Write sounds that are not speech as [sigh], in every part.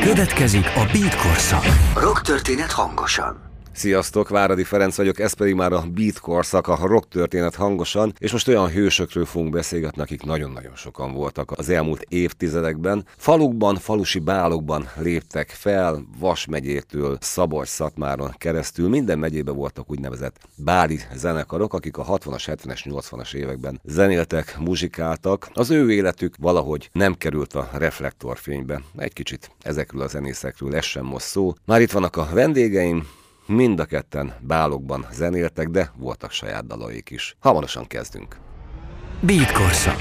Következik a Beat korszak. Rock történet hangosan. Sziasztok, Váradi Ferenc vagyok, ez pedig már a Beat korszak, a rock történet hangosan, és most olyan hősökről fogunk beszélgetni, akik nagyon-nagyon sokan voltak az elmúlt évtizedekben. Falukban, falusi bálokban léptek fel, Vas megyétől Szabolcs Szatmáron keresztül, minden megyében voltak úgynevezett báli zenekarok, akik a 60-as, 70-es, 80-as években zenéltek, muzsikáltak. Az ő életük valahogy nem került a reflektorfénybe. Egy kicsit ezekről a zenészekről ez sem most szó. Már itt vannak a vendégeim, Mind a ketten bálokban zenéltek, de voltak saját dalaik is. Hamarosan kezdünk. Beat korszak.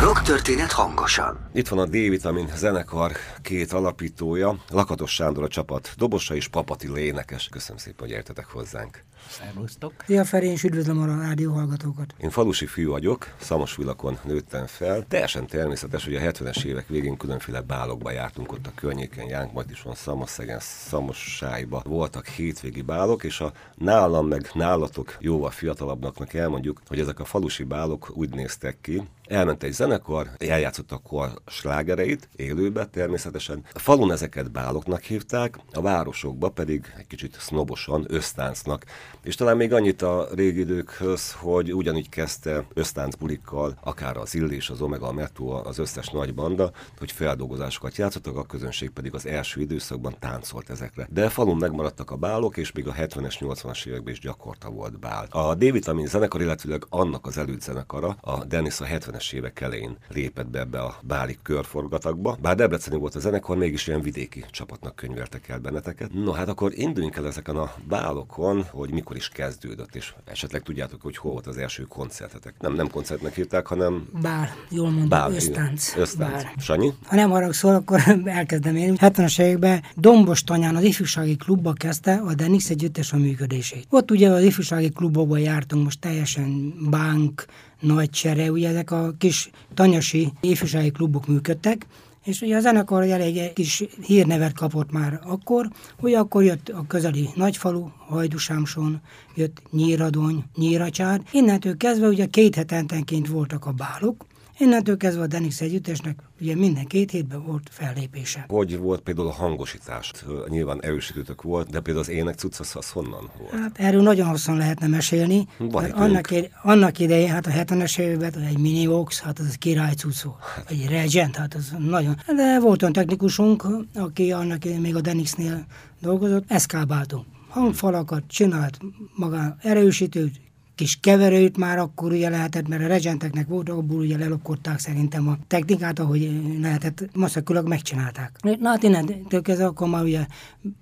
Rock történet hangosan. Itt van a D-vitamin zenekar két alapítója, Lakatos Sándor a csapat dobosa és Papati lénekes. Köszönöm szépen, hogy értetek hozzánk. Szervusztok. Szia Feri, és üdvözlöm a rádió hallgatókat. Én falusi fiú vagyok, Szamosvilakon nőttem fel. Teljesen természetes, hogy a 70-es évek végén különféle bálokba jártunk ott a környéken, Jánk, majd is van Szamoszegen, Szamossájba. Voltak hétvégi bálok, és a nálam meg nálatok jóval fiatalabbnak elmondjuk, hogy ezek a falusi bálok úgy néztek ki, Elment egy zenekar, eljátszott akkor slágereit, élőbe természetesen. A falun ezeket báloknak hívták, a városokba pedig egy kicsit sznobosan ösztáncnak. És talán még annyit a régi időkhöz, hogy ugyanígy kezdte ösztánc bulikkal, akár az Illés, az Omega, a Metro, az összes nagy banda, hogy feldolgozásokat játszottak, a közönség pedig az első időszakban táncolt ezekre. De falun megmaradtak a bálok, és még a 70-es, 80-as években is gyakorta volt bál. A D-vitamin zenekar, illetőleg annak az elődzenekara, a Dennis a 70 70-es évek elején lépett be ebbe a báli körforgatagba. Bár Debreceni volt a zenekar, mégis ilyen vidéki csapatnak könyveltek el benneteket. No hát akkor induljunk el ezeken a bálokon, hogy mikor is kezdődött, és esetleg tudjátok, hogy hol volt az első koncertetek. Nem, nem koncertnek hívták, hanem... Bár, jól mondom, Bál, ösztánc. Ösztánc. Bár. Sanyi? Ha nem haragszol, akkor [laughs] elkezdem én. 70-es években Dombos Tanyán az ifjúsági klubba kezdte a Denix együttes a működését. Ott ugye az ifjúsági klubokban jártunk, most teljesen bank, nagy csere, ugye ezek a kis tanyasi ifjúsági klubok működtek, és ugye a zenekar elég kis hírnevet kapott már akkor, hogy akkor jött a közeli nagyfalu, Hajdusámson, jött Nyíradony, Nyíracsár. Innentől kezdve ugye két hetentenként voltak a bálok, Innentől kezdve a Denix együttesnek ugye minden két hétben volt fellépése. Hogy volt például a hangosítás? Nyilván erősítőtök volt, de például az ének cucc az, az honnan volt? Hát erről nagyon hosszan lehetne mesélni. Van Hát annak, ide, annak idején, hát a 70-es években egy mini Vox, hát az király cucc volt. Hát. Egy Regent, hát az nagyon. De volt olyan technikusunk, aki annak még a Denixnél dolgozott, eszkábáltunk. Hangfalakat csinált, maga erősítőt, kis keverőt már akkor ugye lehetett, mert a regenteknek volt, abból ugye lelopkodták szerintem a technikát, ahogy lehetett, maszakülök megcsinálták. Na hát innentől kezdve akkor már ugye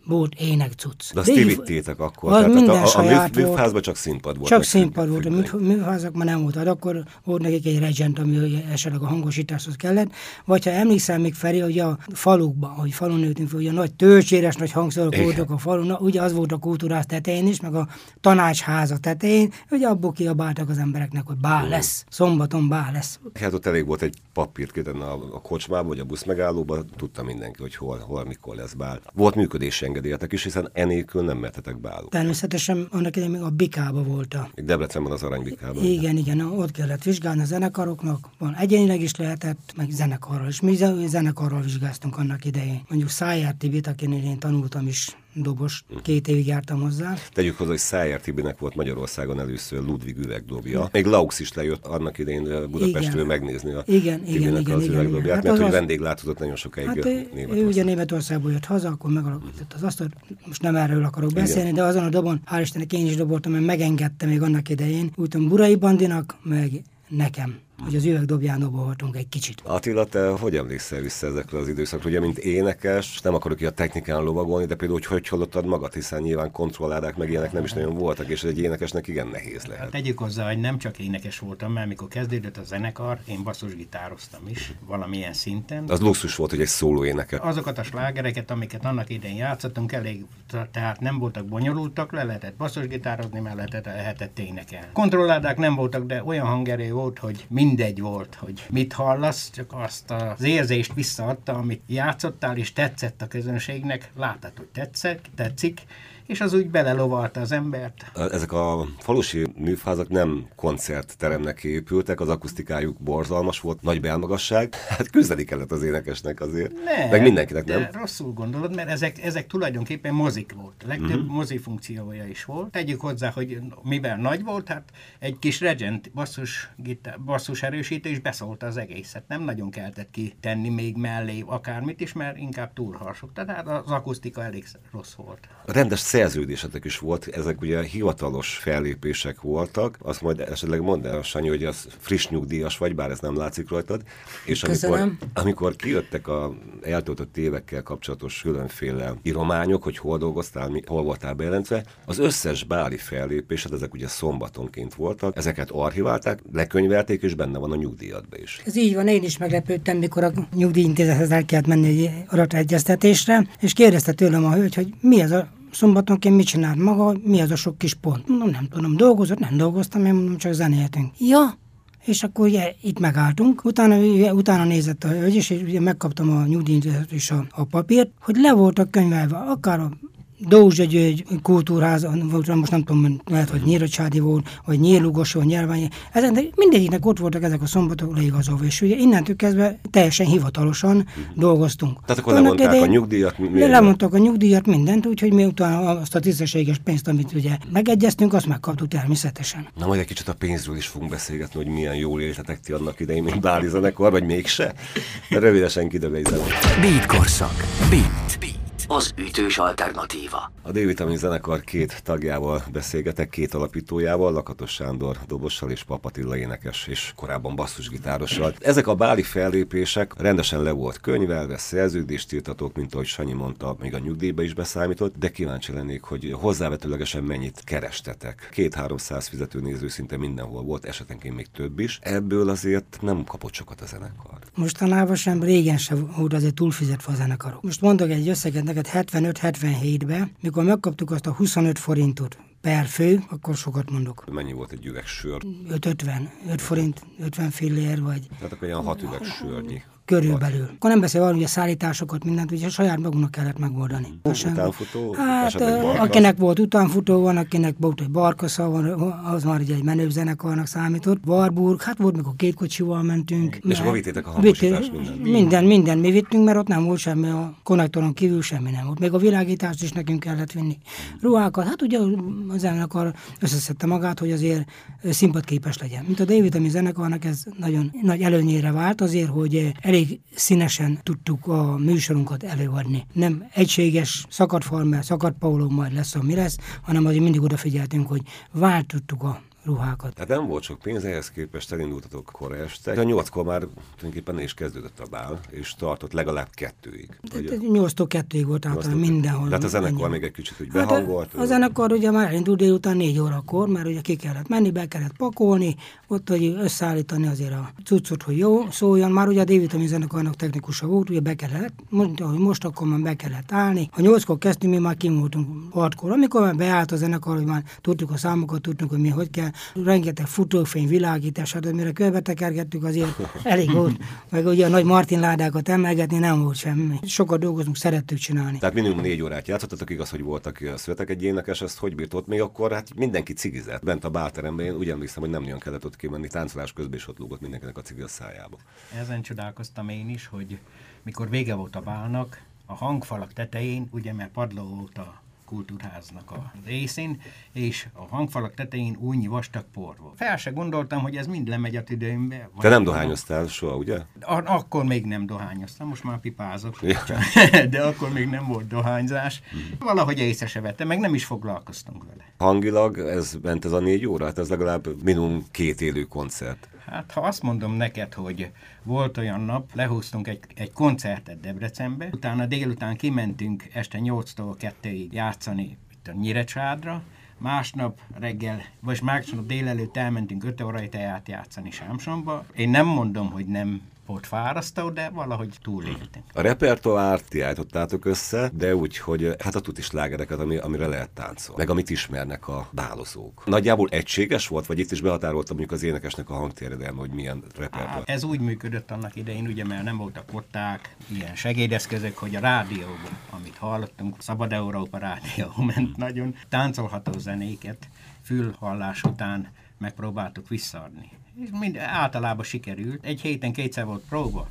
volt ének cucc. De azt ti vittétek akkor. Az tehát minden a, a, a saját műf, volt. műfházban csak színpad volt. Csak színpad volt, a műfázak már nem volt. Hát akkor volt nekik egy regent, ami ugye esetleg a hangosításhoz kellett. Vagy ha emlékszel még Feri, hogy a falukban, hogy falun nőttünk fel, ugye a nagy töltséres nagy hangszerek Igen. voltak a falun, ugye az volt a kultúrás tetején is, meg a tanácsháza tetején, hogy abból kiabáltak az embereknek, hogy bál lesz, szombaton bál lesz. Hát ott elég volt egy papírt kitenni a, a kocsmába, vagy a buszmegállóba, tudta mindenki, hogy hol, hol, mikor lesz bál. Volt működési engedélyetek is, hiszen enélkül nem mertetek bálok. Természetesen annak idején még a Bikába volt a Még Debrecenben az aranybikában. Igen, igen, ott kellett vizsgálni a zenekaroknak, van egyénileg is lehetett, meg zenekarral is. Mi ze- zenekarral vizsgáztunk annak idején. Mondjuk Szájár Tibit, akinél én tanultam is dobos, két évig jártam hozzá. Tegyük hozzá, hogy Szájer Tibinek volt Magyarországon először Ludwig üvegdobja. Még Laux is lejött annak idején ö, Budapestről Igen. megnézni a Igen, igen, Tibinek igen, az igen, üvegdobját, igen. Hát mert az hogy vendéglátozott nagyon sokáig Hát ö, ő, ugye. Németországból jött haza, akkor megalapított az asztalt. Most nem erről akarok beszélni, de azon a dobon, hál' Istennek én is doboltam, mert megengedte még annak idején. Úgy Burai Bandinak, meg nekem, hogy az üvegdobján dobolhatunk egy kicsit. Attila, te hogy emlékszel vissza ezekre az időszakra? Ugye, mint énekes, nem akarok ki a technikán lovagolni, de például, hogy hogy hallottad magad, hiszen nyilván kontrolládák meg ilyenek nem is nagyon voltak, és egy énekesnek igen nehéz lehet. Hát tegyük hozzá, hogy nem csak énekes voltam, mert amikor kezdődött a zenekar, én basszusgitároztam is, valamilyen szinten. Az luxus volt, hogy egy szóló énekes. Azokat a slágereket, amiket annak idején játszottunk, elég, tehát nem voltak bonyolultak, le lehetett basszusgitározni, mert lehetett, lehetett énekelni. Kontrolládák nem voltak, de olyan hangerő volt, hogy mindegy volt, hogy mit hallasz, csak azt az érzést visszaadta, amit játszottál, és tetszett a közönségnek, láttad, hogy tetszett, tetszik, és az úgy belelovalta az embert. Ezek a falusi műfázak nem koncertteremnek épültek, az akusztikájuk borzalmas volt, nagy belmagasság, hát küzdeni kellett az énekesnek azért, Nem, meg mindenkinek, nem? Rosszul gondolod, mert ezek, ezek tulajdonképpen mozik volt. A legtöbb uh-huh. mozi funkciója is volt. Tegyük hozzá, hogy mivel nagy volt, hát egy kis regent basszus, gitár, basszus erősítés beszólta az egészet. Nem nagyon keltett ki tenni még mellé akármit is, mert inkább túlharsogta. Tehát az akusztika elég rossz volt. Rendes szerződésetek is volt, ezek ugye hivatalos fellépések voltak, azt majd esetleg mondd el, Sanyi, hogy az friss nyugdíjas vagy, bár ez nem látszik rajtad, és amikor, Köszönöm. amikor kijöttek a eltöltött évekkel kapcsolatos különféle írományok, hogy hol dolgoztál, mi, hol voltál bejelentve, az összes báli fellépésed, ezek ugye szombatonként voltak, ezeket archiválták, lekönyvelték, és benne van a nyugdíjadba is. Ez így van, én is meglepődtem, mikor a nyugdíjintézethez el kellett menni egy adategyeztetésre, és kérdezte tőlem a hölgy, hogy mi ez a szombatonként mit csinált maga, mi az a sok kis pont. Mondom, nem tudom, dolgozott, nem dolgoztam, én mondom, csak zenéltünk. Ja, és akkor ugye itt megálltunk, utána, utána nézett a hölgy, és ugye megkaptam a nyugdíjintézet is a, a papírt, hogy le voltak könyvelve, akár a Dózsa György kultúrház, volt, most nem tudom, lehet, hogy Nyíracsádi volt, vagy Nyírlugos, vagy Nyelványi. Ezek, de mindegyiknek ott voltak ezek a szombatok leigazolva, és ugye innentől kezdve teljesen hivatalosan dolgoztunk. Tehát akkor Annak lemondták a idején- nyugdíjat, mi-? Lemondtak a nyugdíjat, mindent, úgyhogy mi utána azt a tisztességes pénzt, amit ugye megegyeztünk, azt megkaptuk természetesen. Na majd egy kicsit a pénzről is fogunk beszélgetni, hogy milyen jól éltetek ti annak idején, mint Báli zenekar, vagy mégse. De rövidesen kidög egy. Beat korszak. Beat. Beat. Az ütős alternatíva. A D-vitamin zenekar két tagjával beszélgetek, két alapítójával, Lakatos Sándor dobossal és Papatilla énekes és korábban basszusgitárossal. Ezek a báli fellépések rendesen le volt könyvelve, szerződést írtatok, mint ahogy Sanyi mondta, még a nyugdíjba is beszámított, de kíváncsi lennék, hogy hozzávetőlegesen mennyit kerestetek. Két-háromszáz fizetőnéző szinte mindenhol volt, esetenként még több is. Ebből azért nem kapott sokat a zenekar. Mostanában sem, régen sem volt azért túlfizetve a zenekarok. Most mondok egy összeget neked 75-77-ben, mikor megkaptuk azt a 25 forintot per fő, akkor sokat mondok. Mennyi volt egy üveg sör? 5-50, 5 forint, 50 fillér, vagy Tehát akkor olyan hat üveg sörnyi. Körülbelül. Akkor nem beszél arról, hogy a szállításokat, mindent ugye saját magunknak kellett megoldani. Sem- Utánfutó? Hát, akinek volt utánfutó, van, akinek volt egy barkasza, van, az már ugye egy menőbb zenekarnak számított. Warburg, hát volt, mikor két kocsival mentünk. És akkor vittétek a hangosítást, mindent? Minden, minden mi vittünk, mert ott nem volt semmi, a konnektoron kívül semmi nem volt. Még a világítást is nekünk kellett vinni. Ruhákat, hát ugye a zenekar összeszedte magát, hogy azért színpadképes legyen. Mint a David, ami zenekarnak ez nagyon nagy előnyére vált azért, hogy eh, elég színesen tudtuk a műsorunkat előadni. Nem egységes szakadfarmer, szakadpauló majd lesz, ami lesz, hanem azért mindig odafigyeltünk, hogy váltottuk a ruhákat. Tehát nem volt sok pénz, ehhez képest elindultatok kora este. A nyolckor már tulajdonképpen is kezdődött a bál, és tartott legalább kettőig. 8-tól 2-ig volt általában Nyolctól- mindenhol. Tehát a zenekar ennyi. még egy kicsit úgy Hát behangolt. a, a zenekar ugye már elindult délután négy órakor, mert ugye ki kellett menni, be kellett pakolni, ott hogy összeállítani azért a cuccot, hogy jó szóljon. Már ugye a D-vitamin zenekarnak technikusa volt, ugye be kellett, mondta, hogy most akkor már be kellett állni. Ha nyolckor kezdtünk, mi már kim voltunk hatkor. Amikor már beállt a zenekar, hogy már tudtuk a számokat, tudtuk, hogy mi hogy kell, rengeteg futófény, világítás, hát mire körbetekergettük, azért elég volt. Meg ugye a nagy Martin ládákat emelgetni nem volt semmi. Sokat dolgozunk, szerettük csinálni. Tehát minimum négy órát játszottatok, igaz, hogy voltak születek egy énekes, ezt hogy bírt ott még akkor, hát mindenki cigizett. Bent a bálteremben, én úgy emlékszem, hogy nem nagyon kellett ott kimenni, táncolás közben is ott lúgott mindenkinek a cigi a szájába. Ezen csodálkoztam én is, hogy mikor vége volt a bálnak, a hangfalak tetején, ugye mert padló volt a kultúrháznak a részén, és a hangfalak tetején újnyi vastag por volt. Fel se gondoltam, hogy ez mind lemegy a tüdőmbe. Te nem dohányoztál soha, ugye? Akkor még nem dohányoztam, most már pipázok. Ja. [laughs] De akkor még nem volt dohányzás. Valahogy észre se vettem, meg nem is foglalkoztunk vele. Hangilag ez ment ez a négy óra, hát ez legalább minimum két élő koncert. Hát, ha azt mondom neked, hogy volt olyan nap, lehúztunk egy, egy koncertet Debrecenbe, utána délután kimentünk este 8-tól 2-ig játszani itt a Nyírecsádra, másnap reggel, vagy másnap délelőtt elmentünk 5 órai teát játszani Sámsonba. Én nem mondom, hogy nem volt fárasztó, de valahogy túléltünk. A repertoárt ti állítottátok össze, de úgy, hogy hát a tuti slágereket, ami, amire lehet táncolni, meg amit ismernek a bálozók. Nagyjából egységes volt, vagy itt is behatárolta mondjuk az énekesnek a hangtérdelme, hogy milyen repertoár. Ez úgy működött annak idején, ugye, mert nem voltak kották, ilyen segédeszközök, hogy a rádióban, amit hallottunk, Szabad Európa rádió [laughs] ment nagyon, táncolható zenéket fülhallás után megpróbáltuk visszaadni. Mind, általában sikerült. Egy héten kétszer volt próba.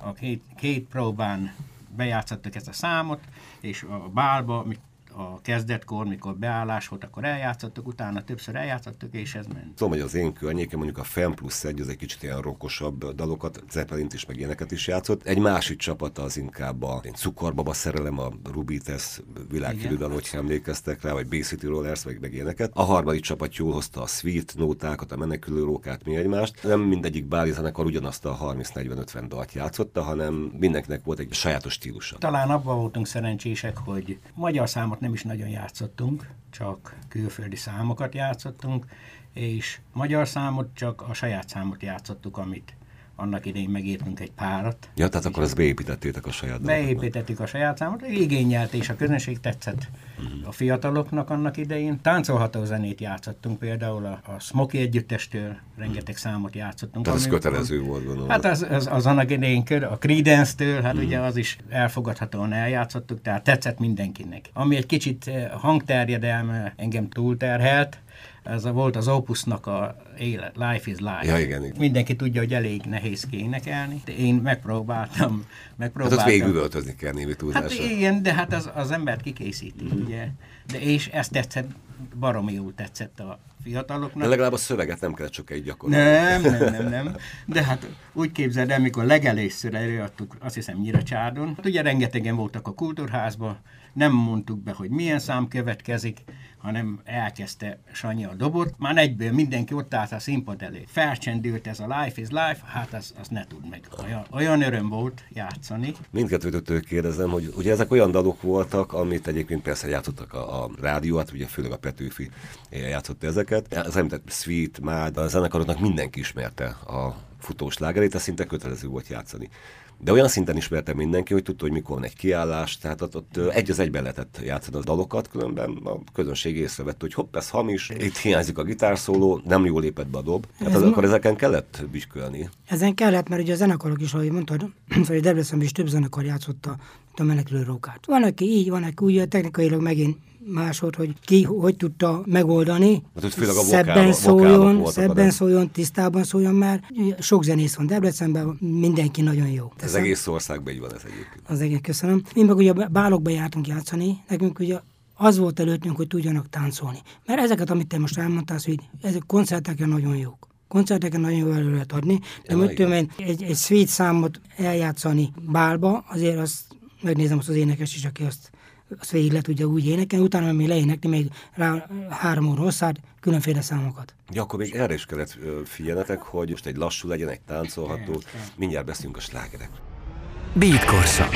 A két, két próbán bejátszottak ezt a számot, és a bálba, a kezdetkor, mikor beállás volt, akkor eljátszottuk, utána többször eljátszottuk, és ez ment. Tudom, hogy az én környéken mondjuk a Fem plusz egy, az egy kicsit ilyen rokkosabb dalokat, Zeppelint is, meg ilyeneket is játszott. Egy másik csapat az inkább a cukorbaba szerelem, a Rubites világhírű dal, hogy emlékeztek rá, vagy Bay City Rollers, meg, meg ilyeneket. A harmadik csapat jól hozta a Sweet nótákat, a menekülő rókát, mi egymást. Nem mindegyik báli zenekar ugyanazt a 30-40-50 dalt játszotta, hanem mindenkinek volt egy sajátos stílusa. Talán abban voltunk szerencsések, hogy magyar számot nem nem is nagyon játszottunk, csak külföldi számokat játszottunk, és magyar számot csak a saját számot játszottuk, amit annak idején megírtunk egy párat. Ja, tehát akkor ezt beépítettétek a saját Beépítettük a saját számot, igényelt, és a közönség tetszett uh-huh. a fiataloknak annak idején. Táncolható zenét játszottunk, például a, a Smoky együttestől rengeteg számot játszottunk. Tehát ez kötelező volt, gondolom. Hát az, az, az annak idején, a Creedence-től, hát uh-huh. ugye az is elfogadhatóan eljátszottuk, tehát tetszett mindenkinek. Ami egy kicsit eh, hangterjedelme engem túlterhelt, ez a, volt az Opusnak a élet, Life is Life. Ja, igen, igen. Mindenki tudja, hogy elég nehéz énekelni. De én megpróbáltam, megpróbáltam. Hát ott végigüvöltözni kell némi túlzásra. Hát igen, de hát az, az embert kikészíti, mm. ugye. De és ezt tetszett, baromi jól tetszett a fiataloknak. De legalább a szöveget nem kellett egy gyakorolni. Nem, nem, nem, [laughs] nem. De hát úgy képzeld el, mikor legelőször előadtuk, azt hiszem Nyiracsádon, hát ugye rengetegen voltak a kultúrházban, nem mondtuk be, hogy milyen szám következik, hanem elkezdte Sanyi a dobot. Már egyből mindenki ott állt a színpad elé. Felcsendült ez a Life is Life, hát az, az ne tud meg. Olyan, olyan öröm volt játszani. Mindkettőtől kérdezem, hogy ugye ezek olyan dalok voltak, amit egyébként persze játszottak a, a rádió, hát ugye főleg a Petőfi játszott ezeket. Az említett Sweet, Mád, a zenekaroknak mindenki ismerte a futós lágerét, ez szinte kötelező volt játszani. De olyan szinten ismerte mindenki, hogy tudta, hogy mikor van egy kiállás, tehát ott, ott egy az egyben lehetett játszani a dalokat, különben a közönség észrevett, hogy hopp, ez hamis, itt hiányzik a gitárszóló, nem jól lépett be a dob. Hát az, akkor ezeken kellett büskölni. Ezen kellett, mert ugye a zenekarok is, ahogy mondtad, [clears throat] hogy Debrecenben is több zenekar játszotta a menekülő rókát. Van, aki így, van, aki úgy, technikailag megint másod, hogy ki hogy tudta megoldani. Hát, hogy a szebben szóljon, szebben szóljon, tisztában szóljon már. Sok zenész van Debrecenben, mindenki nagyon jó. Ez Teszem. egész országban így van ez egyébként. Az egész, köszönöm. Mi meg ugye bálokba jártunk játszani, nekünk ugye az volt előttünk, hogy tudjanak táncolni. Mert ezeket, amit te most elmondtál, hogy ezek koncerteken nagyon jók koncerteken nagyon jól elő lehet adni, de ja, tudom én, egy, egy sweet számot eljátszani bálba, azért azt megnézem azt az énekes is, aki azt azt végig le tudja úgy énekelni, utána még leénekni még rá három óra hosszát, különféle számokat. Ja, akkor még erre is kellett figyelnetek, hogy most egy lassú legyen, egy táncolható. Mindjárt beszélünk a slágerek. Beat korszak.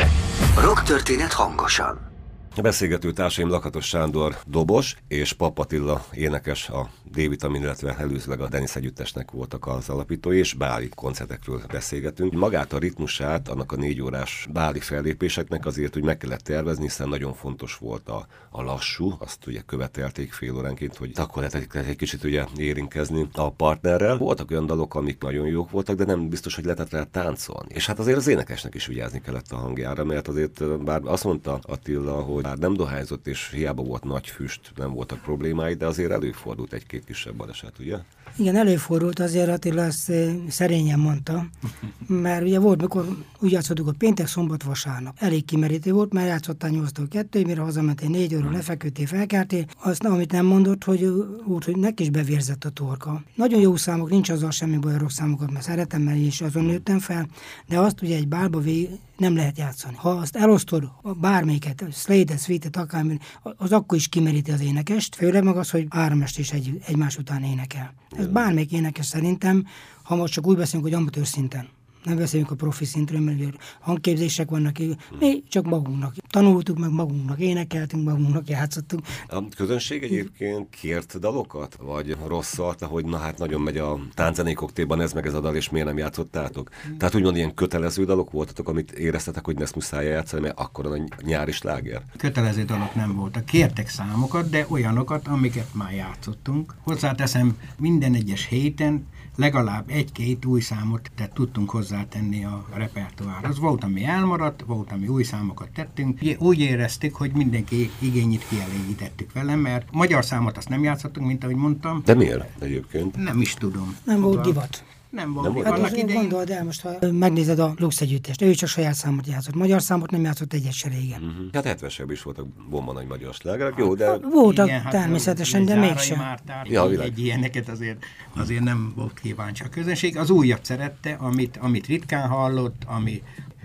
Rock történet hangosan. Beszélgető társaim Lakatos Sándor dobos és Papatilla énekes a D-vitamin, illetve előzőleg a Denis együttesnek voltak az alapítói, és báli koncertekről beszélgetünk. Magát a ritmusát, annak a négy órás báli fellépéseknek azért úgy meg kellett tervezni, hiszen nagyon fontos volt a, a lassú, azt ugye követelték fél óránként, hogy akkor lehet egy kicsit ugye érinkezni a partnerrel. Voltak olyan dalok, amik nagyon jók voltak, de nem biztos, hogy lehetett rá táncolni. És hát azért az énekesnek is vigyázni kellett a hangjára, mert azért bár azt mondta Attila, hogy bár nem dohányzott, és hiába volt nagy füst, nem voltak problémái, de azért előfordult egy-két kisebb baleset, ugye? Igen, előfordult azért, Attila ezt eh, szerényen mondta, [laughs] mert ugye volt, mikor úgy játszottuk a péntek, szombat, vasárnap. Elég kimerítő volt, mert játszottál 8 2 mire hazamentél 4 óra, lefeküdtél, felkeltél. Azt, amit nem mondott, hogy úgy, hogy neki is bevérzett a torka. Nagyon jó számok, nincs azzal semmi baj a számokat, mert szeretem, mert is azon nőttem fel, de azt ugye egy bálba vég, nem lehet játszani. Ha azt elosztod bármelyiket, slade Sweet-et, akármi, az akkor is kimeríti az énekest, főleg meg az, hogy áramest is egy, egymás után énekel. Ez bármelyik énekes szerintem, ha most csak úgy beszélünk, hogy amatőr szinten Nem beszélünk a profi szintről, mert hangképzések vannak, mi csak magunknak tanultuk, meg magunknak énekeltünk, magunknak játszottunk. A közönség egyébként kért dalokat? Vagy rosszat, hogy na hát nagyon megy a tánczenékoktében ez meg ez a dal, és miért nem játszottátok? Tehát úgymond ilyen kötelező dalok voltatok, amit éreztetek, hogy ezt muszáj játszani, mert akkor a nyári sláger? Kötelező dalok nem voltak. Kértek számokat, de olyanokat, amiket már játszottunk. Hozzáteszem, minden egyes héten legalább egy-két új számot tehát tudtunk hozzátenni a repertoárhoz. Volt, ami elmaradt, volt, ami új számokat tettünk. Úgy éreztük, hogy mindenki igényét kielégítettük vele, mert magyar számot azt nem játszottunk, mint ahogy mondtam. De miért egyébként? Nem is tudom. Nem volt divat. Nem volt. Nem. Hát Annak most idején... gondold el, most ha megnézed a Lux együttest, ő csak saját számot játszott. Magyar számot nem játszott egyet se régen. Uh-huh. Hát 70 is voltak bomba nagy magyar slágerek, jó, de Voltak Igen, hát természetesen, de mégsem. Mártár, Ja, világ. egy ilyeneket azért, azért nem volt kíváncsi a közönség. Az újat szerette, amit, amit ritkán hallott, ami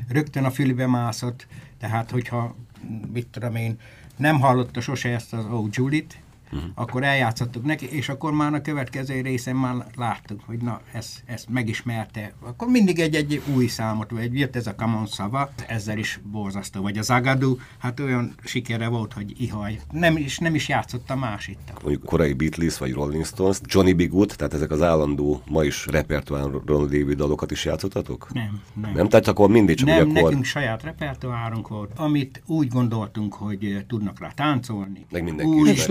rögtön a fülbe mászott, tehát hogyha, mit tudom én, nem hallotta sose ezt az Oh Julit, uh-huh. akkor eljátszottuk neki, és akkor már a következő részen már láttuk, hogy na, ezt, ezt megismerte. Akkor mindig egy-egy új számot, vagy jött ez a Come on Szava, ezzel is borzasztó, vagy az Agadu, hát olyan sikere volt, hogy ihaj. Nem is, nem is játszott a másit. mondjuk korai Beatles vagy Rolling Stones, Johnny B. Good, tehát ezek az állandó, ma is repertoáron lévő dalokat is játszottatok? Nem, nem. Nem, tehát akkor mindig csak nem, akkor, nekünk saját repertoárunk volt, amit úgy gondoltunk, hogy tudnak rá táncolni. Meg mindenki új, ismeri.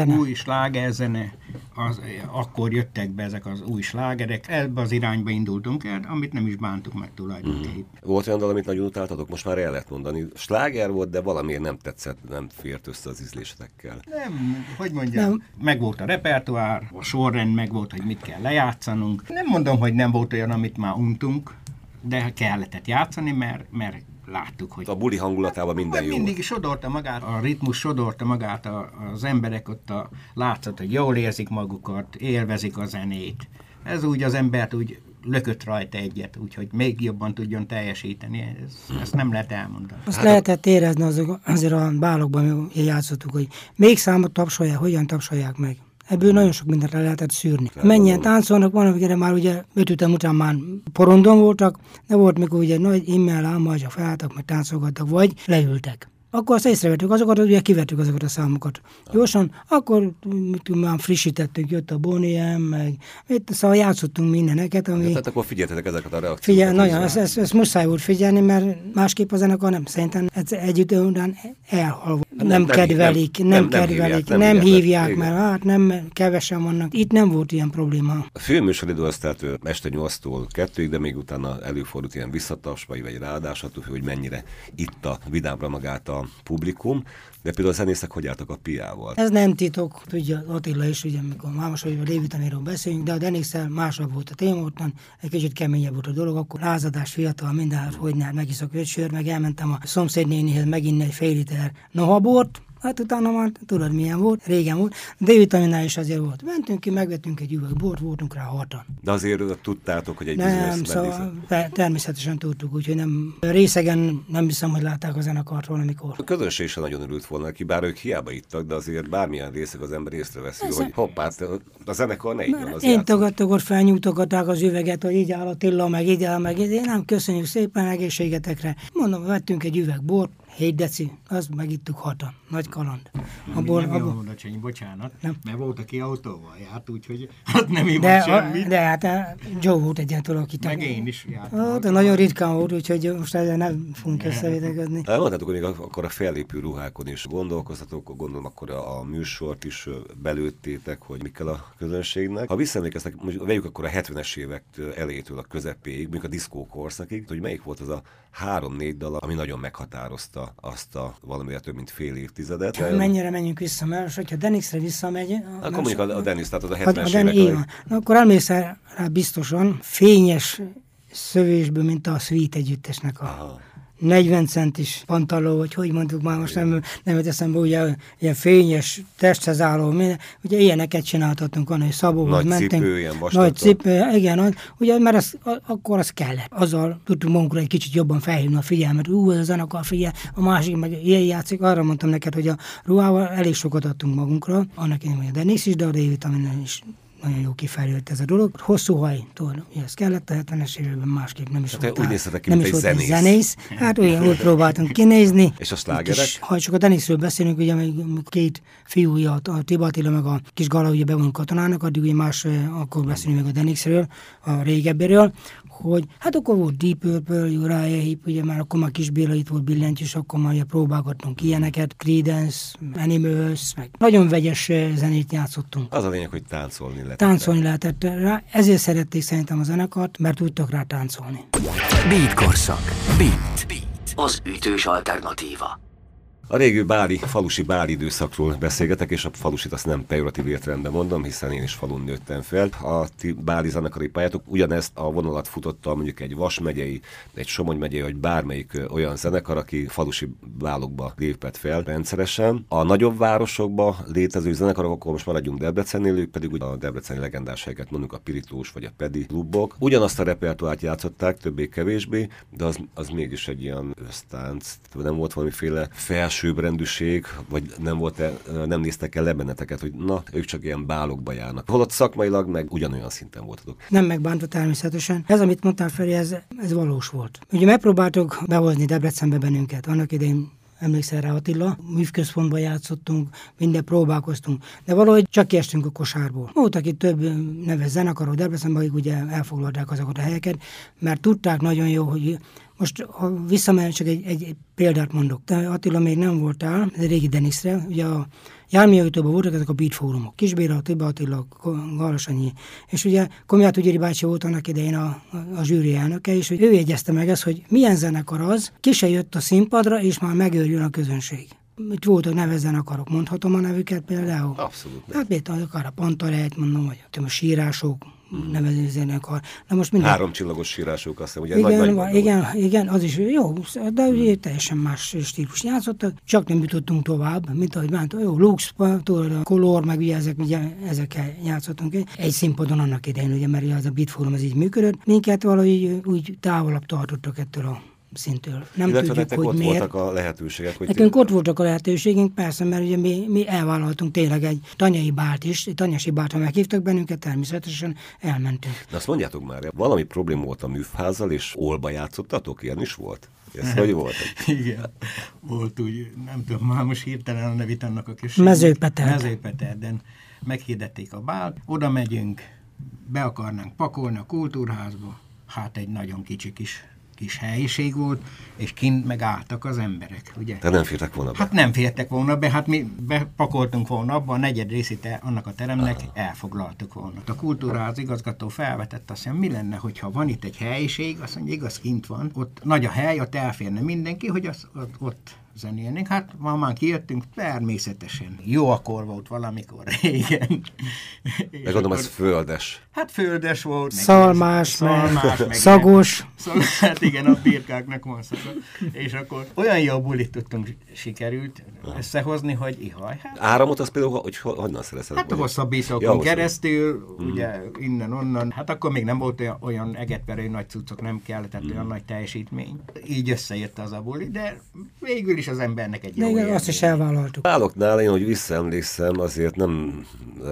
Slágerzene. Új slágerzene, az, akkor jöttek be ezek az új slágerek, ebbe az irányba indultunk el, amit nem is bántuk meg tulajdonképpen. volt olyan dal, amit nagyon utáltatok, most már el lehet mondani. Sláger volt, de valamiért nem tetszett, nem fért össze az ízlésetekkel. Nem, hogy mondjam, Nem. nem. meg volt a repertoár, a sorrend meg volt, hogy mit kell lejátszanunk. Nem mondom, hogy nem volt olyan, amit már untunk, de kellett játszani, mert, mert láttuk, hogy A buli hangulatában minden Vagy jó. mindig sodorta magát, a ritmus sodorta magát a, az emberek ott a, látszott, hogy jól érzik magukat, élvezik a zenét. Ez úgy az embert úgy lökött rajta egyet, úgyhogy még jobban tudjon teljesíteni. Ez, ezt nem lehet elmondani. Azt lehetett érezni azok, azért a bálokban, játszottuk, hogy még számot tapsolják, hogyan tapsolják meg. Ebből nagyon sok mindent le lehetett szűrni. Mennyien táncolnak, van, amikre már ugye öt ütem után már porondon voltak, de volt, mikor ugye nagy immel álmazsak felálltak, meg táncolgattak, vagy leültek. Akkor azt észrevettük azokat, ugye kivettük azokat a számokat. Gyorsan, akkor mit már frissítettünk, jött a Boniem, meg itt, szóval játszottunk mindeneket, ami... Tehát akkor figyeltetek ezeket a reakciókat. Figyelj, nagyon, ezt, ezt, ezt muszáj volt figyelni, mert másképp a zenekar nem, szerintem ez egy idő után elhalva. Nem, nem- nem kedvelik, nem- nem, nem- nem kedvelik, nem nem, hívják, hívják, igen. mert hát nem, kevesen vannak. Itt nem volt ilyen probléma. A főműsoridő az tehát este 8-tól 2 de még utána előfordult ilyen visszataps, vagy, ráadás, attól hogy mennyire itt a vidámra magát a publikum. De például a zenészek hogy álltak a piával? Ez nem titok, tudja Attila is, ugye, amikor Mámos vagy a Lévitanéről beszélünk, de a Denixel másabb volt a téma ottan, egy kicsit keményebb volt a dolog, akkor lázadás fiatal, minden, hogy ne, megiszok öt sör, meg elmentem a szomszédnénihez meginni egy fél liter nohabort, Hát utána már tudod milyen volt, régen volt, de vitaminnál is azért volt. Mentünk ki, megvettünk egy üveg bort, voltunk rá hatan. De azért tudtátok, hogy egy Nem, szóval természetesen tudtuk, úgyhogy nem, részegen nem hiszem, hogy látták a zenekart valamikor. A közönség sem nagyon örült volna neki, bár ők hiába ittak, de azért bármilyen részeg az ember észreveszi, Ez- hogy hoppá, te- a zenekar ne igyon, az Én ott felnyújtogatták az üveget, hogy így áll Attila, meg így áll, meg így. Én nem köszönjük szépen egészségetekre. Mondom, vettünk egy üveg bort, 7 deci, azt megittuk hatan. Nagy kaland. Abból, nem abból- jó odacsony, bocsánat, Nem. mert volt, aki autóval járt, úgyhogy [laughs] hát nem de, semmit. a, de hát eh, Joe volt egyetlen, aki Meg én is jártam. Hát, nagyon ritkán volt, úgyhogy most ezzel nem fogunk összevédekezni. Hát mondhatok, hogy még akkor a fellépő ruhákon is gondolkoztatok, gondolom akkor a, műsort is belőttétek, hogy mi kell a közönségnek. Ha visszaemlékeztek, mondjuk vegyük akkor a 70-es évek elejétől a közepéig, mondjuk a diszkó korszakig, hogy melyik volt az a három-négy dal, ami nagyon meghatározta azt a valamire több mint fél évtizedet. Mennyire menjünk vissza, mert most, hogyha Denixre visszamegy... Akkor mondjuk a, a Dennis, tehát az a Hát, 70-es de évek van. Na, akkor emlékszel rá biztosan, fényes szövésből, mint a Sweet együttesnek a Aha. 40 centis pantaló, vagy hogy mondtuk már, most nem, nem jut eszembe, ugye ilyen fényes, testhez álló, minden, ugye ilyeneket csináltattunk, van, hogy Szabóhoz Nagy mentünk. cipő, ilyen vastag Nagy cipő, igen, az, ugye, mert az, akkor az kellett. Azzal tudtunk magunkra egy kicsit jobban felhívni a figyelmet. Ú, ez a zenekar figyel, a másik meg ilyen játszik. Arra mondtam neked, hogy a ruhával elég sokat adtunk magunkra, annak én, a Denis is, de a D-vitamin is nagyon jó kifejlődött ez a dolog. Hosszú haj, tudod, ez kellett a 70-es években, másképp nem is Hát volt. úgy néztetek ki, nem mint is egy zenész. zenész. Hát olyan [laughs] úgy próbáltunk kinézni. És a slágerek? Ha csak a Denisről beszélünk, ugye még két fiúja, a Tiba Attila meg a kis Gala ugye bevonult katonának, addig ugye más, eh, akkor beszélünk még a Denixről, a régebbiről, hogy hát akkor volt Deep Purple, Uriah Heep, ugye már akkor már kis Béla itt volt billentyűs, akkor már ugye próbálgattunk ilyeneket, Creedence, Animals, meg nagyon vegyes eh, zenét játszottunk. Az a lényeg, hogy táncolni lehet. Táncolni lehetett rá, ezért szerették szerintem a zenekart, mert tudtak rá táncolni. Beat korszak. Beat. Az ütős alternatíva. A régi báli, falusi báli időszakról beszélgetek, és a falusit azt nem pejoratív értelemben mondom, hiszen én is falun nőttem fel. A ti báli zenekari pályátok ugyanezt a vonalat futotta mondjuk egy Vas megyei, egy Somogy megyei, vagy bármelyik olyan zenekar, aki falusi bálokba lépett fel rendszeresen. A nagyobb városokba létező zenekarok, akkor most maradjunk Debrecennél, ők pedig ugye a debreceni legendás helyeket mondjuk a Pirítós vagy a Pedi klubok. Ugyanazt a repertoárt játszották, többé-kevésbé, de az, az mégis egy ilyen ösztánc. Nem volt valamiféle felsőbbrendűség, vagy nem, volt -e, nem néztek el lebenneteket, hogy na, ők csak ilyen bálokba járnak. Holott szakmailag meg ugyanolyan szinten voltatok. Nem megbántva természetesen. Ez, amit mondtál Feri, ez, ez valós volt. Ugye megpróbáltuk behozni Debrecenbe bennünket. Annak idején emlékszel rá Attila, művközpontban játszottunk, minden próbálkoztunk, de valahogy csak kiestünk a kosárból. Voltak itt több neves zenekarok Debrecenben, akik ugye elfoglalták azokat a helyeket, mert tudták nagyon jó, hogy most ha visszamegyek, csak egy, egy, példát mondok. Attila még nem voltál, ez régi Denisre, ugye a járműjavítóban voltak ezek a beat fórumok. Kisbéla, Tiba Attila, Galasanyi. És ugye Komját Ügyeri bácsi volt annak idején a, a, a zsűri elnöke, és ő jegyezte meg ezt, hogy milyen zenekar az, ki se jött a színpadra, és már megőrjön a közönség. Itt voltak neves zenekarok, mondhatom a nevüket például? Abszolút. Hát miért akár a Pantarejt, mondom, vagy a sírások, nevező zenekar. Na most minden... Három csillagos sírások, azt hiszem, ugye Igen, nagy, nagy, igen, igen, az is jó, de ugye teljesen más stílus játszottak, csak nem jutottunk tovább, mint ahogy ment, jó, Lux, Color, meg ugye, ezek, ugye ezekkel játszottunk egy színpadon annak idején, ugye, mert ugye az a Bitforum az így működött, minket valahogy úgy távolabb tartottak ettől a szintől. Nem Illetve tudjuk, nektek hogy ott miért. voltak a lehetőségek, hogy Nekünk ott voltak a lehetőségünk, persze, mert ugye mi, mi elvállaltunk tényleg egy tanyai bált is, egy tanyasi bált, ha meghívtak bennünket, természetesen elmentünk. Na azt mondjátok már, valami probléma volt a műfházzal, és olba játszottatok? Ilyen is volt? Ez hogy volt? Igen, volt úgy, nem tudom, már most hirtelen a nevét annak a községnek. Mezőpeterd. Mezőpeterden meghirdették a bált, oda megyünk, be akarnánk pakolni a kultúrházba, hát egy nagyon kicsi kis, kis helyiség volt, és kint meg álltak az emberek, ugye? Te nem fértek volna be. Hát nem fértek volna be, hát mi bepakoltunk volna abba, a negyed részét el- annak a teremnek elfoglaltuk volna. A kultúráz igazgató felvetett azt mondja, mi lenne, hogyha van itt egy helyiség, azt mondja, igaz, kint van, ott nagy a hely, ott elférne mindenki, hogy az, ott, ott zenélnénk. Hát ma már kijöttünk, természetesen. Jó akkor volt valamikor [laughs] régen. Meg gondolom, ez földes. Hát földes volt. meg- Szalmás, szalmás, meg meg szagos. Szóval, [laughs] hát igen, a birkáknak van szaga. És akkor olyan jó bulit tudtunk sikerült összehozni, hogy ihaj. Hát, Áramot az például, hogy ho- honnan szerezted? hát a Vagy- hosszabbítókon Ja, hosszabb- keresztül, ugye innen-onnan, hát akkor még nem volt olyan, olyan egetverő nagy cuccok, nem kellett tehát olyan nagy teljesítmény. Így összejött az a buli, de végül is az embernek egy De jó igen, élmény. azt is elvállaltuk. Báloknál én, hogy visszaemlékszem, azért nem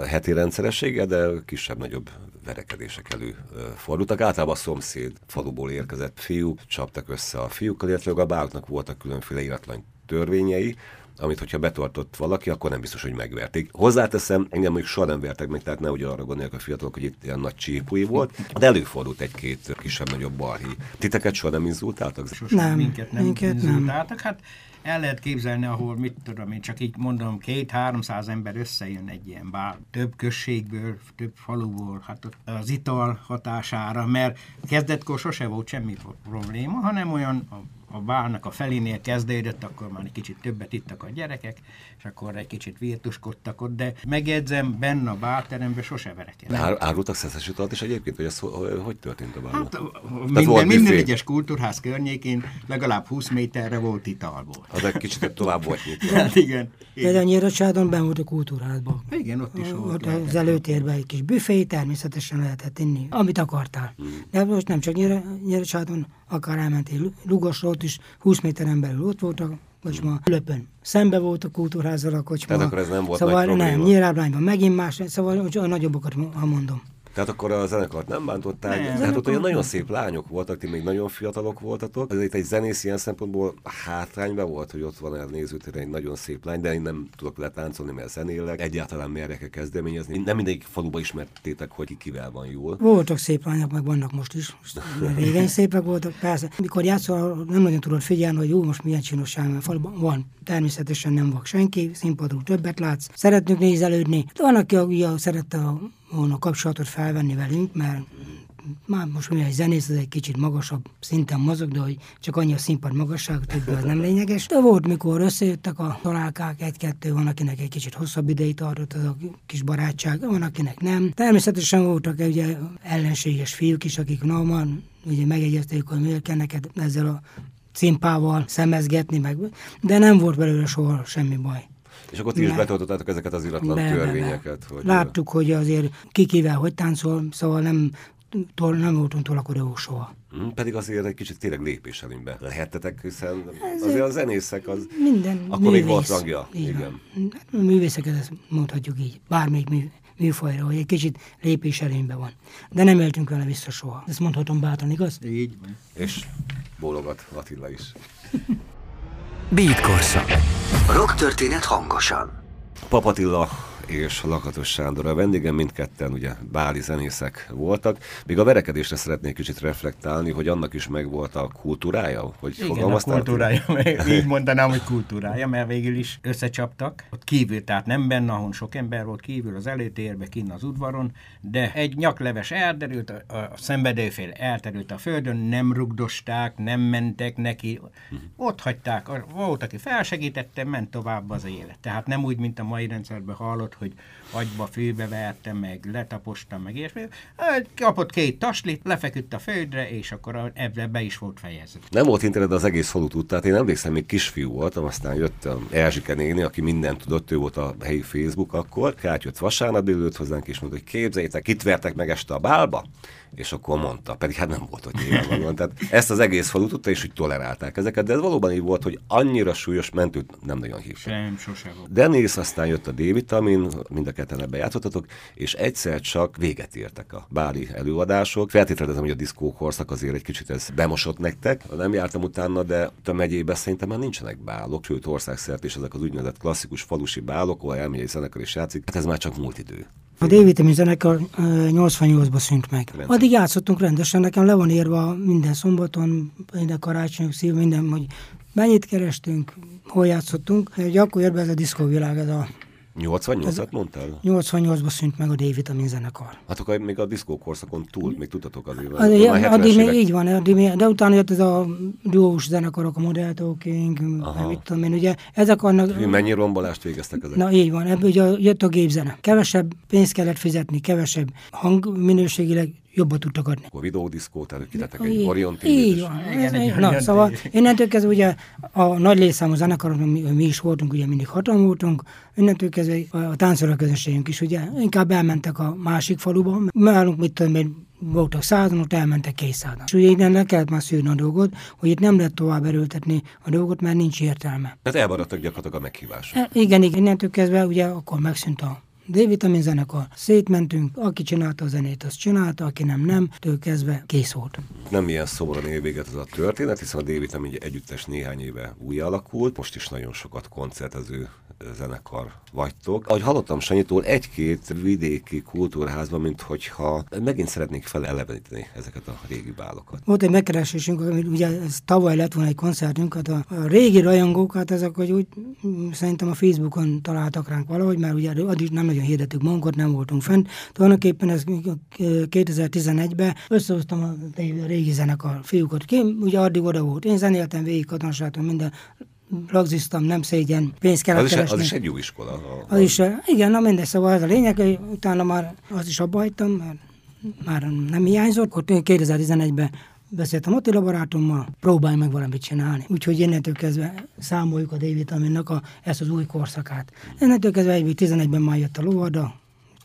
heti rendszeressége, de kisebb-nagyobb verekedések elő ö, fordultak. Általában a szomszéd faluból érkezett fiúk csaptak össze a fiúkkal, illetve a báloknak voltak különféle iratlan törvényei, amit hogyha betartott valaki, akkor nem biztos, hogy megverték. Hozzáteszem, engem még soha nem vertek meg, tehát ne úgy arra gondolják a fiatalok, hogy itt ilyen nagy csípúi volt, de előfordult egy-két kisebb-nagyobb balhí. Titeket soha nem inzultáltak? Sosem Nem, minket nem minket nem. inzultáltak. Hát el lehet képzelni, ahol mit tudom én, csak így mondom, két-háromszáz ember összejön egy ilyen bár, több községből, több faluból, hát az ital hatására, mert kezdetkor sose volt semmi pro- probléma, hanem olyan a, a bálnak a felénél kezdődött, akkor már egy kicsit többet ittak a gyerekek, és akkor egy kicsit virtuskodtak ott, de megjegyzem, benne a bálteremben sose verekedtek. Ár, árultak szeszes italt is egyébként, vagy ez ho- hogy történt a bálon? Hát minden, minden egyes kultúrház környékén legalább 20 méterre volt italból. Az egy kicsit tovább volt nyitva. [laughs] Hát igen. Például Nyíracsáton ben volt a kultúrházban. Igen, ott is volt. Ott az előtérben egy kis büfé, természetesen lehetett inni, amit akartál. De most nem csak Nyíracsáton, akár elmentél Lugosra, ott is 20 méteren belül ott voltak kocsma Löpön. Szembe volt a kultúrházzal a kocsma. Tehát akkor ez nem volt szóval nagy probléma? nem, Nyírábrányban megint más, szóval a nagyobbakat ha mondom. Tehát akkor a zenekart nem bántották, Nem. tehát ott olyan nagyon szép lányok voltak, ti még nagyon fiatalok voltatok. Ez itt egy zenész ilyen szempontból hátrányban volt, hogy ott van a nézőtéren egy nagyon szép lány, de én nem tudok letáncolni, mert zenélek. Egyáltalán merjek kezdeményezni. Nem mindegyik faluba ismertétek, hogy ki kivel van jól. Voltak szép lányok, meg vannak most is. Most régen szépek voltak, persze. Mikor játszol, nem nagyon tudod figyelni, hogy jó, most milyen csinosság van. Faluban van, természetesen nem vak senki, színpadról többet látsz. Szeretnünk nézelődni. De van, aki ugye szerette a, volna kapcsolatot felvenni velünk, mert már most ugye egy zenész, az egy kicsit magasabb szinten mozog, de hogy csak annyi a színpad magasság, többi az nem lényeges. De volt, mikor összejöttek a találkák, egy-kettő, van, akinek egy kicsit hosszabb ideig tartott az a kis barátság, van, akinek nem. Természetesen voltak ugye ellenséges fiúk is, akik normal, ugye megjegyezték, hogy miért kell neked ezzel a cimpával szemezgetni, meg, de nem volt belőle soha semmi baj. És akkor ti is Ne. betöltöttátok ezeket az iratlan Be, be, be. törvényeket. Hogy Láttuk, hogy azért kikivel hogy táncol, szóval nem, tol, nem voltunk tolakodó soha. Hm, Pedig azért egy kicsit tényleg lépéselőnybe lehettetek, hiszen azért a zenészek az... Minden Akkor még művész. volt rangja. Igen. van. A művészeket ezt mondhatjuk így, bármelyik mű, műfajra, hogy egy kicsit lépés előnyben van. De nem éltünk vele vissza soha. Ezt mondhatom bátran, igaz? Így van. És bólogat Attila is. [laughs] Beat korszak. Rock történet hangosan. Papatilla és Lakatos Sándor a vendégem, mindketten ugye báli zenészek voltak. Még a verekedésre szeretnék kicsit reflektálni, hogy annak is megvolt a kultúrája, hogy Igen, a kultúrája, [laughs] így mondanám, hogy kultúrája, mert végül is összecsaptak. Ott kívül, tehát nem benne, ahol sok ember volt, kívül az előtérbe, kinn az udvaron, de egy nyakleves elderült, a, a elterült a földön, nem rugdosták, nem mentek neki, ott hagyták, volt, aki felsegítette, ment tovább az élet. Tehát nem úgy, mint a mai rendszerben hallott, hogy agyba, főbe verte, meg letaposta, meg ilyesmi. Hát, Kapott két taslit, lefeküdt a földre, és akkor a- ebbe be is volt fejezve. Nem volt internet, de az egész falu tudta. Tehát én emlékszem, még kisfiú voltam, aztán jött a Erzsike néni, aki mindent tudott, ő volt a helyi Facebook akkor. Kát jött vasárnap délőtt hozzánk, és mondta, hogy képzeljétek, kit vertek meg este a bálba? És akkor mondta, pedig hát nem volt, hogy nyilvánvalóan. Tehát ezt az egész falu tudta, és hogy tolerálták ezeket, de ez valóban így volt, hogy annyira súlyos mentőt nem nagyon hívtak. Sem, sose volt. Dennis, aztán jött a D-vitamin, mind a ketten ebbe játszottatok, és egyszer csak véget értek a báli előadások. Feltételezem, hogy a diszkó korszak azért egy kicsit ez bemosott nektek. Nem jártam utána, de a megyében szerintem már nincsenek bálok, sőt országszerte is ezek az úgynevezett klasszikus falusi bálok, ahol elmegy egy zenekar és játszik. Hát ez már csak múlt idő. A D-vitamin zenekar ö, 88-ban szűnt meg. Rendszer. Addig játszottunk rendesen, nekem le van írva minden szombaton, minden karácsonyok szív, minden, hogy mennyit kerestünk, hol játszottunk. Ugye akkor jött be ez a diszkóvilág, ez a 88-at mondtál? 88-ban szűnt meg a D-vitamin zenekar. Hát akkor még a diszkó korszakon túl, még tudtatok azért. mert Addig, 70-es addig még így van, addig még, de utána jött ez a duós zenekarok, a Model Talking, mit tudom én, ugye ezek annak... Mennyi rombolást végeztek ezek? Na így van, ebből ugye jött a gépzene. Kevesebb pénzt kellett fizetni, kevesebb hangminőségileg jobban tudtak adni. Akkor videódiszkó, tehát kitettek egy Orion Így van. Igen, egy na, szóval innentől kezdve ugye a nagy létszámú zenekaroknak mi, mi, is voltunk, ugye mindig hatan voltunk, innentől kezdve a, a táncoló közönségünk is ugye inkább elmentek a másik faluba, nálunk mit tudom én, voltak százan, ott elmentek kétszázan. És ugye innen le kellett már szűrni a dolgot, hogy itt nem lehet tovább erőltetni a dolgot, mert nincs értelme. Tehát elmaradtak gyakorlatilag a meghívások. E, igen, igen, innentől kezdve ugye akkor megszűnt a D-vitamin zenekar. Szétmentünk, aki csinálta a zenét, az csinálta, aki nem, nem, től kezdve kész volt. Nem ilyen szomorúan ér véget ez a történet, hiszen a D-vitamin együttes néhány éve új alakult, most is nagyon sokat koncertező zenekar vagytok. Ahogy hallottam Sanyitól, egy-két vidéki kultúrházban, mint hogyha megint szeretnék feleleveníteni ezeket a régi bálokat. Volt egy megkeresésünk, ami ugye ez tavaly lett volna egy koncertünk, hát a, a régi rajongók, hát ezek, hogy úgy mm, szerintem a Facebookon találtak ránk valahogy, mert ugye addig nem nagyon hirdettük magunkat, nem voltunk fent. Tulajdonképpen ez ö, 2011-ben összehoztam a régi zenekar fiúkat ki, ugye addig oda volt. Én zenéltem végig katonaságon, minden ragziztam, nem szégyen, pénzt kellett Az is, keresni. az is egy jó iskola. A, Az is, eh, igen, na mindegy, szóval ez a lényeg, hogy utána már azt is abba hagytam, mert már nem hiányzott. Akkor 2011-ben beszéltem Attila barátommal, próbálj meg valamit csinálni. Úgyhogy innentől kezdve számoljuk a D-vitaminnak a, ezt az új korszakát. Innentől kezdve egy 11-ben már jött a Lovarda,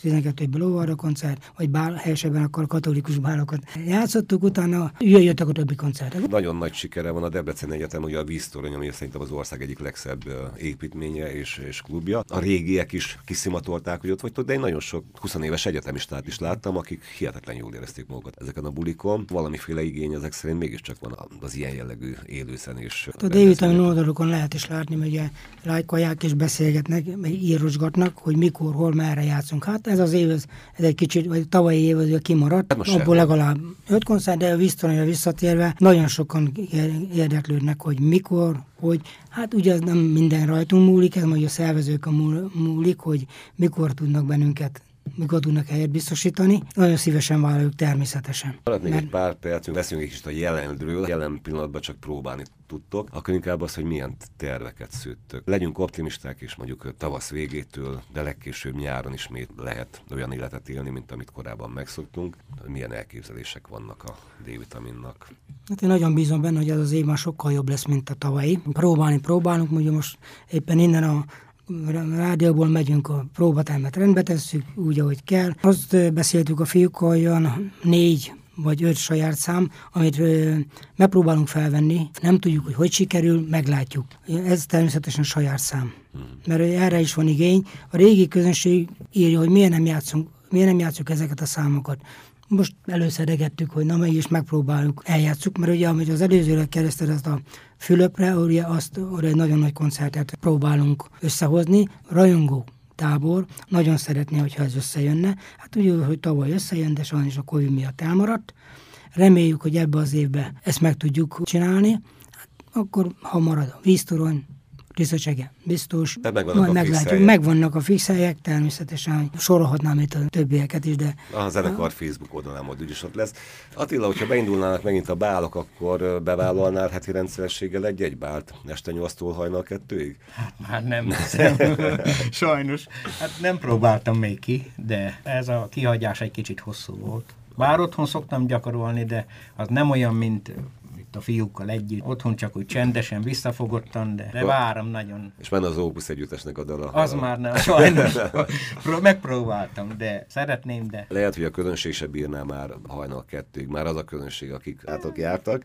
12-ből óvara koncert, vagy bál, helyesebben akkor katolikus bálokat játszottuk, utána jöttek a többi koncertek. Nagyon nagy sikere van a Debrecen Egyetem, ugye a víztorony, ami szerintem az ország egyik legszebb építménye és, és klubja. A régiek is kiszimatolták, hogy ott vagytok, de én nagyon sok 20 éves egyetemistát is láttam, akik hihetetlen jól érezték magukat ezeken a bulikon. Valamiféle igény ezek szerint mégiscsak van az ilyen jellegű élőzenés. A D-vitamin oldalokon lehet is látni, hogy lájkolják és beszélgetnek, írosgatnak, hogy mikor, hol, merre játszunk. Hát ez az év, ez, ez egy kicsit, vagy tavalyi év az kimaradt, hát abból legalább öt koncert, de a visszatérve nagyon sokan érdeklődnek, hogy mikor, hogy. Hát ugye ez nem minden rajtunk múlik, ez majd a szervezők a múlik, hogy mikor tudnak bennünket mikor tudnak helyet biztosítani. Nagyon szívesen vállaljuk természetesen. Maradt még mert... egy pár percünk, beszélünk egy kicsit a jelenről, jelen pillanatban csak próbálni tudtok, akkor inkább az, hogy milyen terveket szőttök. Legyünk optimisták, és mondjuk tavasz végétől, de legkésőbb nyáron ismét lehet olyan életet élni, mint amit korábban megszoktunk. Milyen elképzelések vannak a D-vitaminnak? Hát én nagyon bízom benne, hogy ez az év már sokkal jobb lesz, mint a tavalyi. Próbálni próbálunk, ugye most éppen innen a rádióból megyünk a próbatermet, rendbe tesszük, úgy, ahogy kell. Azt beszéltük a fiúkkal, olyan négy vagy öt saját szám, amit ö, megpróbálunk felvenni. Nem tudjuk, hogy hogy sikerül, meglátjuk. Ez természetesen saját szám. Mert erre is van igény. A régi közönség írja, hogy miért nem játszunk, miért nem játszunk ezeket a számokat. Most előszedegettük, hogy na meg is megpróbáljuk, eljátszuk, mert ugye, amit az előzőre keresztül a Fülöpre, ugye azt, orra egy nagyon nagy koncertet próbálunk összehozni, rajongó tábor, nagyon szeretné, hogyha ez összejönne. Hát ugye, hogy tavaly összejön, de sajnos a Covid miatt elmaradt. Reméljük, hogy ebbe az évbe ezt meg tudjuk csinálni. Hát akkor, ha marad a víztorony, Tiszacsege, biztos. De megvannak Majd a meglátjuk. Megvannak a fix helyek, természetesen sorolhatnám itt a többieket is, de... A zenekar Facebook oldalán majd úgyis ott lesz. Attila, hogyha beindulnának megint a bálok, akkor bevállalnál heti rendszerességgel egy-egy bált este 8-tól hajnal kettőig? Hát már nem hiszem. [laughs] Sajnos. Hát nem próbáltam még ki, de ez a kihagyás egy kicsit hosszú volt. Bár otthon szoktam gyakorolni, de az nem olyan, mint a fiúkkal együtt. Otthon csak úgy csendesen, visszafogottan, de, de várom nagyon. És menne az Opus együttesnek a dala. Az a... már nem, [laughs] sajnos. Megpróbáltam, de szeretném, de... Lehet, hogy a közönség se bírná már hajnal kettőig, már az a közönség, akik átok jártak,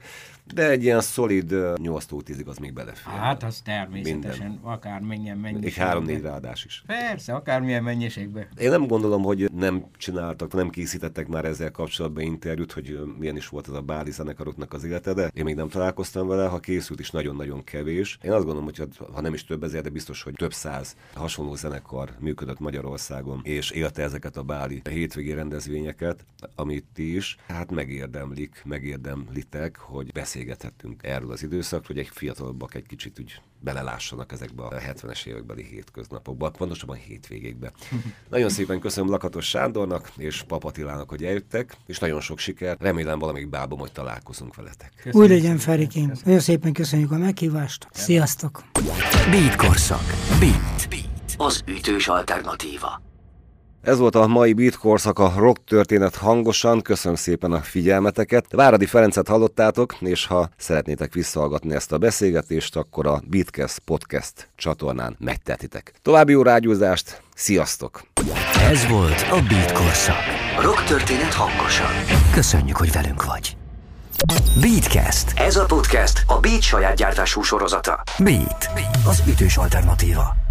de egy ilyen szolid 8-10-ig az még belefér. Hát az természetesen, Minden. akár menjen mennyiségbe. Egy három-négy rádás is. Persze, akármilyen mennyiségbe. Én nem gondolom, hogy nem csináltak, nem készítettek már ezzel kapcsolatban interjút, hogy milyen is volt ez a báli zenekaroknak az élete, de én még nem találkoztam vele, ha készült is nagyon-nagyon kevés. Én azt gondolom, hogy ha nem is több ezer, de biztos, hogy több száz hasonló zenekar működött Magyarországon, és élte ezeket a báli a hétvégi rendezvényeket, amit ti is, hát megérdemlik, megérdemlitek, hogy beszélgethettünk erről az időszakról, hogy egy fiatalabbak egy kicsit úgy belelássanak ezekbe a 70-es évekbeli hétköznapokba, pontosabban hétvégékbe. [laughs] nagyon szépen köszönöm Lakatos Sándornak és Papatilának, hogy eljöttek, és nagyon sok siker. Remélem valamelyik bálban majd találkozunk veletek. Köszönöm. Úgy legyen, Ferikém. Nagyon szépen köszönjük a meghívást. Sziasztok! Beat korszak. Beat. Beat. Az ütős alternatíva. Ez volt a mai Beat korszak, a rock történet hangosan. Köszönöm szépen a figyelmeteket. Váradi Ferencet hallottátok, és ha szeretnétek visszahallgatni ezt a beszélgetést, akkor a Beatcast podcast csatornán megtehetitek. További jó rágyúzást, sziasztok! Ez volt a Beat korszak. Rock történet hangosan. Köszönjük, hogy velünk vagy. Beatcast. Ez a podcast a Beat saját gyártású sorozata. Beat. Az ütős alternatíva.